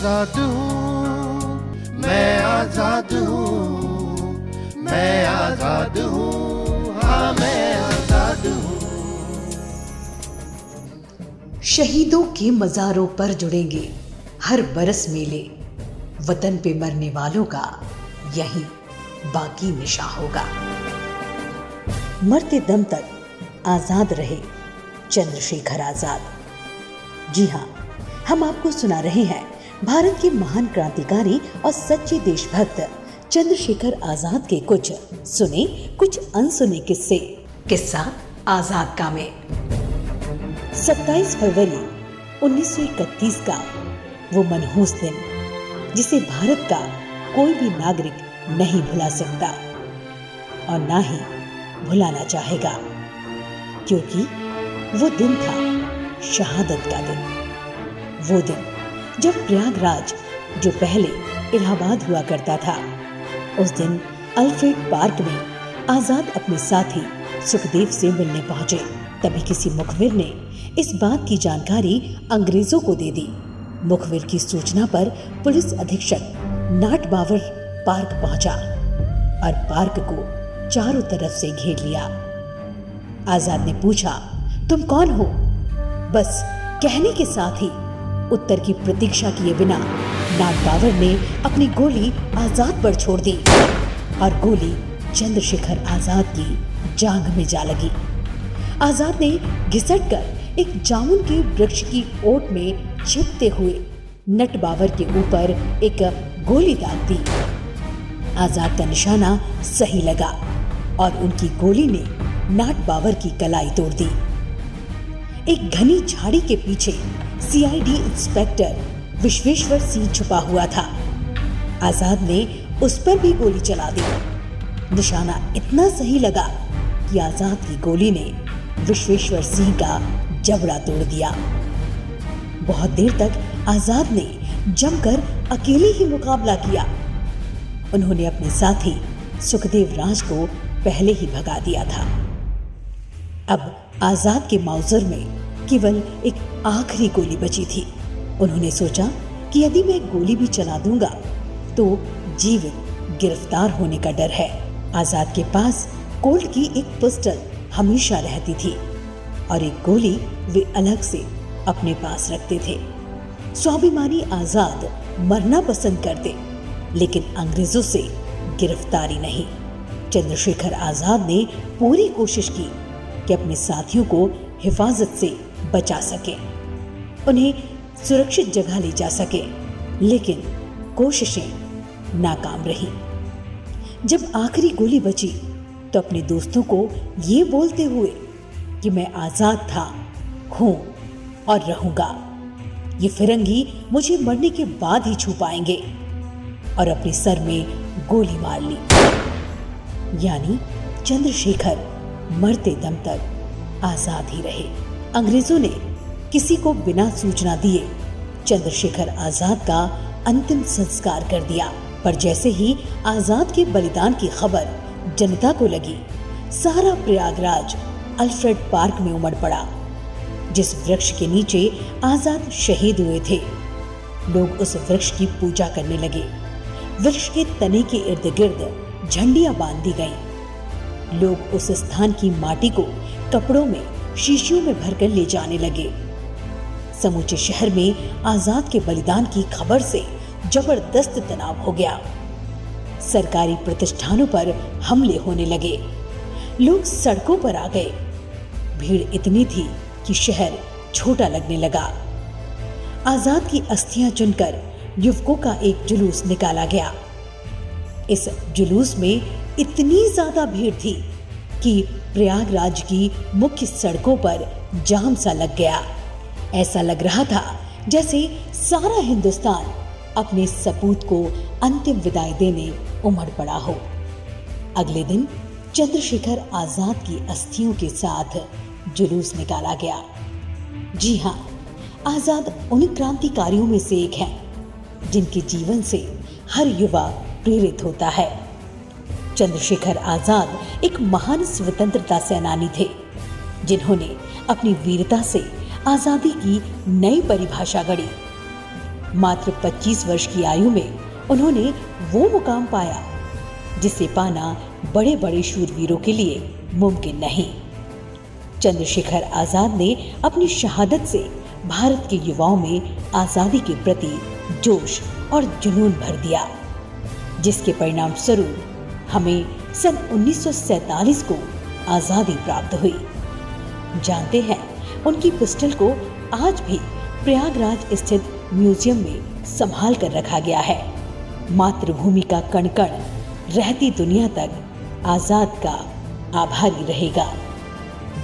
आज़ाद। हूँ मैं आज़ाद। हूँ मैं आज़ाद। हूँ हाँ मैं आज़ाद। हूँ शहीदों के मजारों पर जुड़ेंगे हर बरस मेले। वतन पे मरने वालों का यही बाकी निशा होगा। मरते दम तक आज़ाद रहे चंद्रशेखर आज़ाद। जी हाँ हम आपको सुना रहे हैं भारत के महान क्रांतिकारी और सच्चे देशभक्त, चंद्रशेखर आज़ाद के कुछ सुने, कुछ अनसुने किस्से। किस्सा आज़ाद का में। 27 फरवरी 1931 का वो मनहूस दिन, जिसे भारत का कोई भी नागरिक नहीं भुला सकता और ना ही भुलाना चाहेगा, क्योंकि वो दिन था शहादत का दिन। वो दिन जब प्रयागराज, जो पहले इलाहाबाद हुआ करता था, उस दिन अल्फ्रेड पार्क में आज़ाद अपने साथी सुखदेव से मिलने पहुँचे, तभी किसी मुखबिर ने इस बात की जानकारी अंग्रेज़ों को दे दी। मुखबिर की सूचना पर पुलिस अधीक्षक नाट बावर पार्क पहुँचा और पार्क को चारों तरफ़ से घेर लिया। आज़ाद ने पूछा, तुम कौन हो? बस, कहने के साथ ही उत्तर की प्रतीक्षा किए बिना नाग बावर ने अपनी गोली आज़ाद पर छोड़ दी और गोली चंद्रशेखर आज़ाद की जांग में जा लगी। आज़ाद ने घिसट कर एक जामुन के वृक्ष की ओट में छिपते हुए नट बावर के ऊपर एक गोली दाग दी। आज़ाद का निशाना सही लगा और उनकी गोली ने नाट बावर की कलाई तोड़ दी। एक घनी झाड़ी के पीछे सीआईडी इंस्पेक्टर विश्वेश्वर सिंह छुपा हुआ था। आज़ाद ने उस पर भी गोली चला दी। निशाना इतना सही लगा कि आज़ाद की गोली ने विश्वेश्वर सिंह का जबड़ा तोड़ दिया। बहुत देर तक आज़ाद ने जमकर अकेले ही मुकाबला किया। उन्होंने अपने साथी सुखदेव राज को पहले ही भगा दिया था। अब आज़ाद के माउजर में केवल एक आखिरी गोली बची थी। उन्होंने सोचा कि यदि मैं गोली भी चला दूँगा तो जीवित गिरफ़्तार होने का डर है। आज़ाद के पास कोल्ट की एक पिस्टल हमेशा रहती थी और एक गोली वे अलग से अपने पास रखते थे। स्वाभिमानी आज़ाद मरना पसंद करते, लेकिन अंग्रेज़ों से गिरफ्तारी नहीं। चंद्रशेखर आज़ाद ने पूरी कोशिश की कि अपने साथियों को हिफाजत से बचा सके। उन्हें सुरक्षित जगह ले जा सके, लेकिन कोशिशें नाकाम रही। जब आखिरी गोली बची तो अपने दोस्तों को ये बोलते हुए कि मैं आज़ाद था, हूँ और रहूँगा। ये फिरंगी मुझे मरने के बाद ही छू पाएँगे और अपने सर में गोली मार ली। यानी चंद्रशेखर मरते दम तक आज़ाद ही रहे। अंग्रेज़ों ने किसी को बिना सूचना दिए चंद्रशेखर आज़ाद का अंतिम संस्कार कर दिया। पर जैसे ही आज़ाद के बलिदान की खबर जनता को लगी, सारा प्रयागराज अल्फ्रेड पार्क में उमड़ पड़ा, जिस वृक्ष के नीचे आज़ाद शहीद हुए थे। लोग उस वृक्ष की पूजा करने लगे। वृक्ष के तने के इर्द गिर्द झंडियाँ बाँध दी गईं। लोग उस स्थान की माटी को कपड़ों में शीशियों में भरकर ले जाने लगे। समूचे शहर में आज़ाद के बलिदान की खबर से ज़बरदस्त तनाव हो गया। सरकारी प्रतिष्ठानों पर हमले होने लगे। लोग सड़कों पर आ गए। भीड़ इतनी थी कि शहर छोटा लगने लगा। आज़ाद की अस्थियाँ चुनकर युवकों का एक जुलूस निकाला गया। इस जुलूस में इतनी ज़्यादा भीड़ थी कि प्रयागराज की मुख्य सड़कों पर जाम सा लग गया। ऐसा लग रहा था जैसे सारा हिंदुस्तान अपने सपूत को अंतिम विदाई देने उमड़ पड़ा हो। अगले दिन चंद्रशेखर आज़ाद की अस्थियों के साथ जुलूस निकाला गया। जी हाँ आज़ाद उन क्रांतिकारियों में से एक है, जिनके जीवन से हर युवा प्रेरित होता है। चंद्रशेखर आज़ाद एक महान स्वतंत्रता सेनानी थे, जिन्होंने अपनी वीरता से आज़ादी की नई परिभाषा गढ़ी। मात्र 25 वर्ष की आयु में उन्होंने वो मुकाम पाया, जिसे पाना बड़े बड़े शूरवीरों के लिए मुमकिन नहीं। चंद्रशेखर आज़ाद ने अपनी शहादत से भारत के युवाओं में आज़ादी के प्रति जोश और जुनून भर दिया, जिसके परिणाम स्वरूप हमें सन 1947 को आज़ादी प्राप्त हुई। जानते हैं, उनकी पिस्टल को आज भी प्रयागराज स्थित म्यूज़ियम में संभाल कर रखा गया है। मातृभूमि का कण कण रहती दुनिया तक आज़ाद का आभारी रहेगा।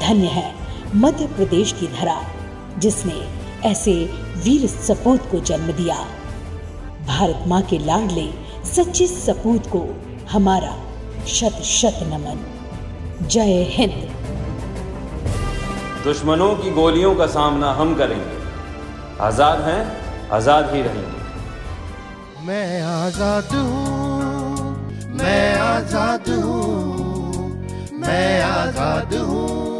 धन्य है मध्य प्रदेश की धरा, जिसने ऐसे वीर सपूत को जन्म दिया। भारत माँ के लाडले, सच्चे सपूत को हमारा शत शत नमन। जय हिंद। दुश्मनों की गोलियों का सामना हम करेंगे। आज़ाद हैं आज़ाद ही रहेंगे। मैं आज़ाद हूँ मैं आज़ाद हूँ मैं आज़ाद हूँ।